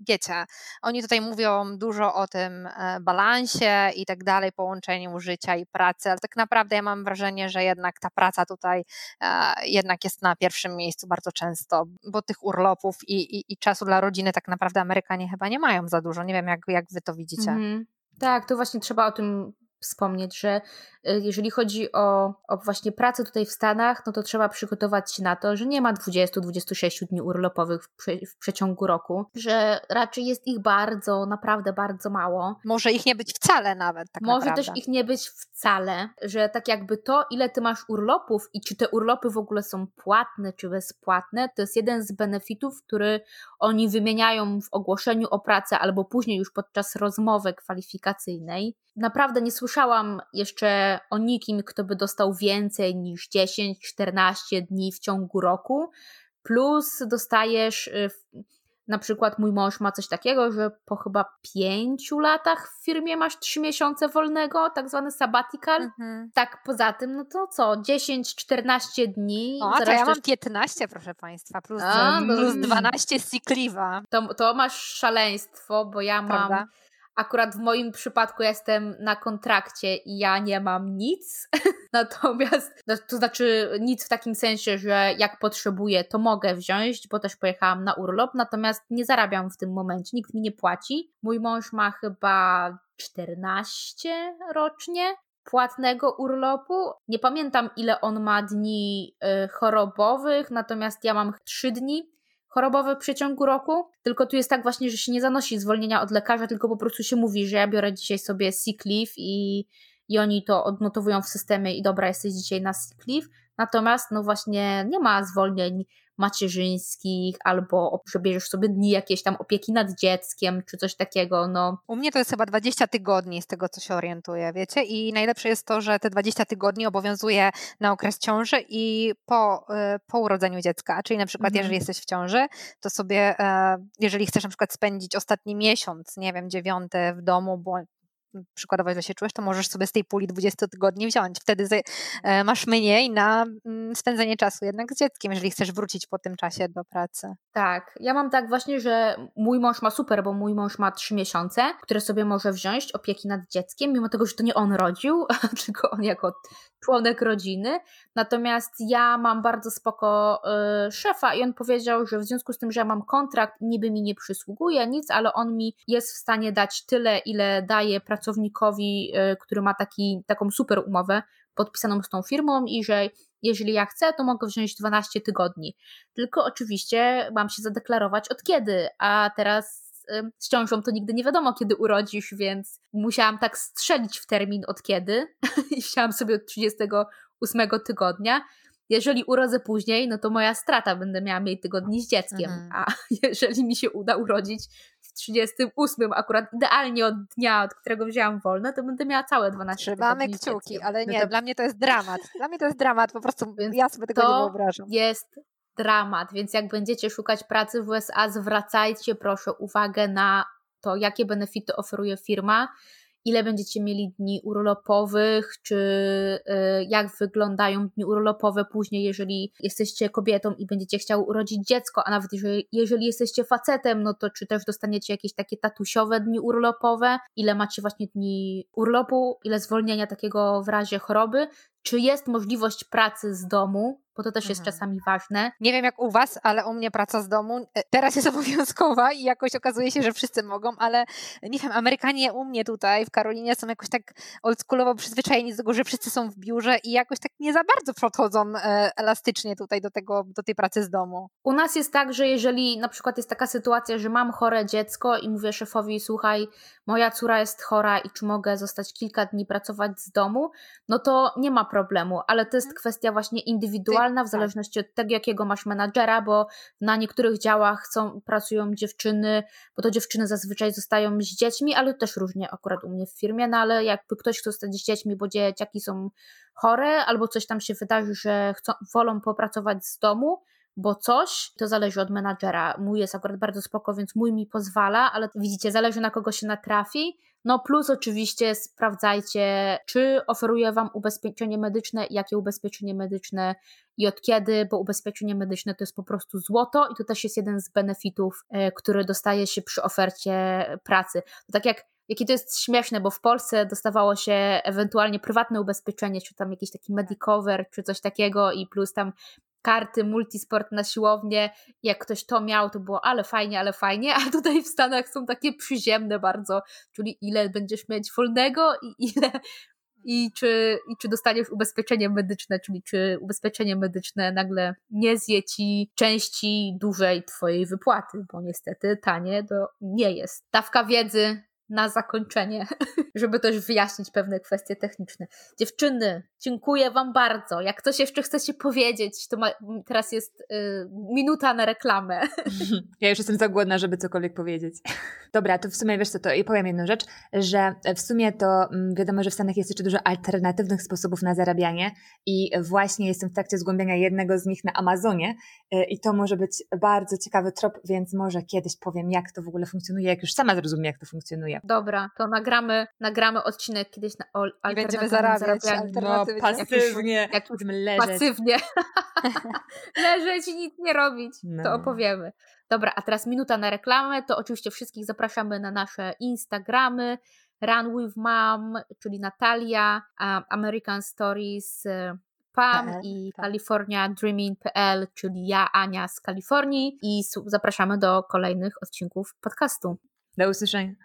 wiecie, oni tutaj mówią dużo o tym e, balansie i tak dalej, połączeniu życia i pracy, ale tak naprawdę ja mam wrażenie, że jednak ta praca tutaj e, jednak jest na pierwszym miejscu bardzo często, bo tych urlopów i, i i czasu dla rodziny tak naprawdę Amerykanie chyba nie mają za dużo. Nie wiem, jak, jak wy to widzicie. Mhm. Tak, to właśnie trzeba o tym wspomnieć, że y, jeżeli chodzi o, o, właśnie pracę tutaj w Stanach, no to trzeba przygotować się na to, że nie ma 20-26 dni urlopowych w, prze, w, przeciągu roku, że raczej jest ich bardzo, naprawdę bardzo mało. Może ich nie być wcale nawet. Tak Może naprawdę. też ich nie być wcale, że tak jakby to, ile ty masz urlopów i czy te urlopy w ogóle są płatne czy bezpłatne, to jest jeden z benefitów, który oni wymieniają w ogłoszeniu o pracę albo później już podczas rozmowy kwalifikacyjnej. Naprawdę nie słyszałam jeszcze o nikim, kto by dostał więcej niż 10-14 dni w ciągu roku. Plus dostajesz, y, na przykład mój mąż ma coś takiego, że po chyba pięciu latach w firmie masz trzy miesiące wolnego, tak zwany sabbatical. Mhm. Tak poza tym, no to co, 10-14 dni. O, to ja mam 15, proszę Państwa, plus, A, no, plus 12 sick leave'a. To, to masz szaleństwo, bo ja Prawda? Akurat w moim przypadku jestem na kontrakcie i ja nie mam nic. Natomiast, no, to znaczy nic w takim sensie, że jak potrzebuję, to mogę wziąć, bo też pojechałam na urlop, natomiast nie zarabiam w tym momencie, nikt mi nie płaci. Mój mąż ma chyba 14 rocznie płatnego urlopu. Nie pamiętam, ile on ma dni y, chorobowych, natomiast ja mam 3 dni chorobowe w przeciągu roku, tylko tu jest tak właśnie, że się nie zanosi zwolnienia od lekarza, tylko po prostu się mówi, że ja biorę dzisiaj sobie sick leave i, i oni to odnotowują w systemie i dobra, jesteś dzisiaj na sick leave, natomiast no właśnie nie ma zwolnień macierzyńskich, albo że bierzesz sobie dni jakieś tam opieki nad dzieckiem, czy coś takiego. No. U mnie to jest chyba 20 tygodni z tego, co się orientuję, wiecie? I najlepsze jest to, że te 20 tygodni obowiązuje na okres ciąży i po, y, po urodzeniu dziecka. Czyli na przykład, mhm. jeżeli jesteś w ciąży, to sobie, e, jeżeli chcesz na przykład spędzić ostatni miesiąc, nie wiem, dziewiąty w domu, bo przykładowo źle się czujesz, to możesz sobie z tej puli 20 tygodni wziąć. Wtedy e, masz mniej na mm, spędzenie czasu jednak z dzieckiem, jeżeli chcesz wrócić po tym czasie do pracy. Tak, ja mam tak właśnie, że mój mąż ma super, bo mój mąż ma 3 miesiące, które sobie może wziąć opieki nad dzieckiem, mimo tego, że to nie on rodził, tylko on jako członek rodziny. Natomiast ja mam bardzo spoko y, szefa i on powiedział, że w związku z tym, że ja mam kontrakt, niby mi nie przysługuje nic, ale on mi jest w stanie dać tyle, ile daje pracownikowi, y, który ma taki, taką super umowę podpisaną z tą firmą i że jeżeli ja chcę, to mogę wziąć 12 tygodni. Tylko oczywiście mam się zadeklarować od kiedy, a teraz z ciążą to nigdy nie wiadomo, kiedy urodzisz, więc musiałam tak strzelić w termin od kiedy i chciałam sobie od 38 tygodnia. Jeżeli urodzę później, no to moja strata, będę miała mniej tygodni z dzieckiem, mhm. a jeżeli mi się uda urodzić w 38, akurat idealnie od dnia, od którego wzięłam wolne, to będę miała całe 12 Trzymamy tygodni kciuki, ale nie, no to... dla mnie to jest dramat. Dla mnie to jest dramat, po prostu ja sobie tego nie wyobrażam. jest dramat, więc jak będziecie szukać pracy w USA, zwracajcie proszę uwagę na to, jakie benefity oferuje firma, ile będziecie mieli dni urlopowych, czy y, jak wyglądają dni urlopowe później, jeżeli jesteście kobietą i będziecie chciały urodzić dziecko, a nawet jeżeli, jeżeli jesteście facetem, no to czy też dostaniecie jakieś takie tatusiowe dni urlopowe, ile macie właśnie dni urlopu, ile zwolnienia takiego w razie choroby, czy jest możliwość pracy z domu, bo to też jest mhm. czasami ważne. Nie wiem jak u Was, ale u mnie praca z domu e, teraz jest obowiązkowa i jakoś okazuje się, że wszyscy mogą, ale nie wiem, Amerykanie u mnie tutaj w Karolinie są jakoś tak oldschoolowo przyzwyczajeni do tego, że wszyscy są w biurze i jakoś tak nie za bardzo podchodzą e, elastycznie tutaj do tego, do tej pracy z domu. U nas jest tak, że jeżeli na przykład jest taka sytuacja, że mam chore dziecko i mówię szefowi, słuchaj, moja córa jest chora i czy mogę zostać kilka dni pracować z domu, no to nie ma problemu, ale to jest mhm. kwestia właśnie indywidualna w tak. zależności od tego, jakiego masz menadżera, bo na niektórych działach są, pracują dziewczyny, bo to dziewczyny zazwyczaj zostają z dziećmi, ale też różnie akurat u mnie w firmie, no ale jakby ktoś chce zostać z dziećmi, bo dzieciaki są chore albo coś tam się wydarzy, że chcą, wolą popracować z domu, bo coś, to zależy od menadżera. Mój jest akurat bardzo spoko, więc mój mi pozwala, ale widzicie, zależy na kogo się natrafi. No plus oczywiście sprawdzajcie, czy oferuje Wam ubezpieczenie medyczne, jakie ubezpieczenie medyczne i od kiedy, bo ubezpieczenie medyczne to jest po prostu złoto i to też jest jeden z benefitów, e, który dostaje się przy ofercie pracy. To tak jak jakie to jest śmieszne, bo w Polsce dostawało się ewentualnie prywatne ubezpieczenie, czy tam jakiś taki medicover, czy coś takiego i plus tam karty multisport na siłownię. Jak ktoś to miał, to było ale fajnie, ale fajnie, a tutaj w Stanach są takie przyziemne bardzo, czyli ile będziesz mieć wolnego i ile i czy, i czy dostaniesz ubezpieczenie medyczne, czyli czy ubezpieczenie medyczne nagle nie zje ci części dużej twojej wypłaty, bo niestety tanie to nie jest. Dawka wiedzy na zakończenie, żeby też wyjaśnić pewne kwestie techniczne. Dziewczyny, dziękuję Wam bardzo. Jak coś jeszcze chcecie powiedzieć, to ma, teraz jest y, minuta na reklamę. Ja już jestem za głodna, żeby cokolwiek powiedzieć. Dobra, to w sumie wiesz co, to i powiem jedną rzecz, że w sumie to mm, wiadomo, że w Stanach jest jeszcze dużo alternatywnych sposobów na zarabianie i właśnie jestem w trakcie zgłębiania jednego z nich na Amazonie y, i to może być bardzo ciekawy trop, więc może kiedyś powiem, jak to w ogóle funkcjonuje, jak już sama zrozumiem, jak to funkcjonuje. Dobra, to nagramy, nagramy odcinek kiedyś na o I będziemy zarabiać. No, pasywnie. Jak już, leżeć. Pasywnie. leżeć i nic nie robić. No. To opowiemy. Dobra, a teraz minuta na reklamę. To oczywiście wszystkich zapraszamy na nasze Instagramy. Run with Mom, czyli Natalia, American Stories y, Pam PL, i tak. California Dreaming.pl, czyli ja, Ania z Kalifornii i zapraszamy do kolejnych odcinków podcastu. Do usłyszenia.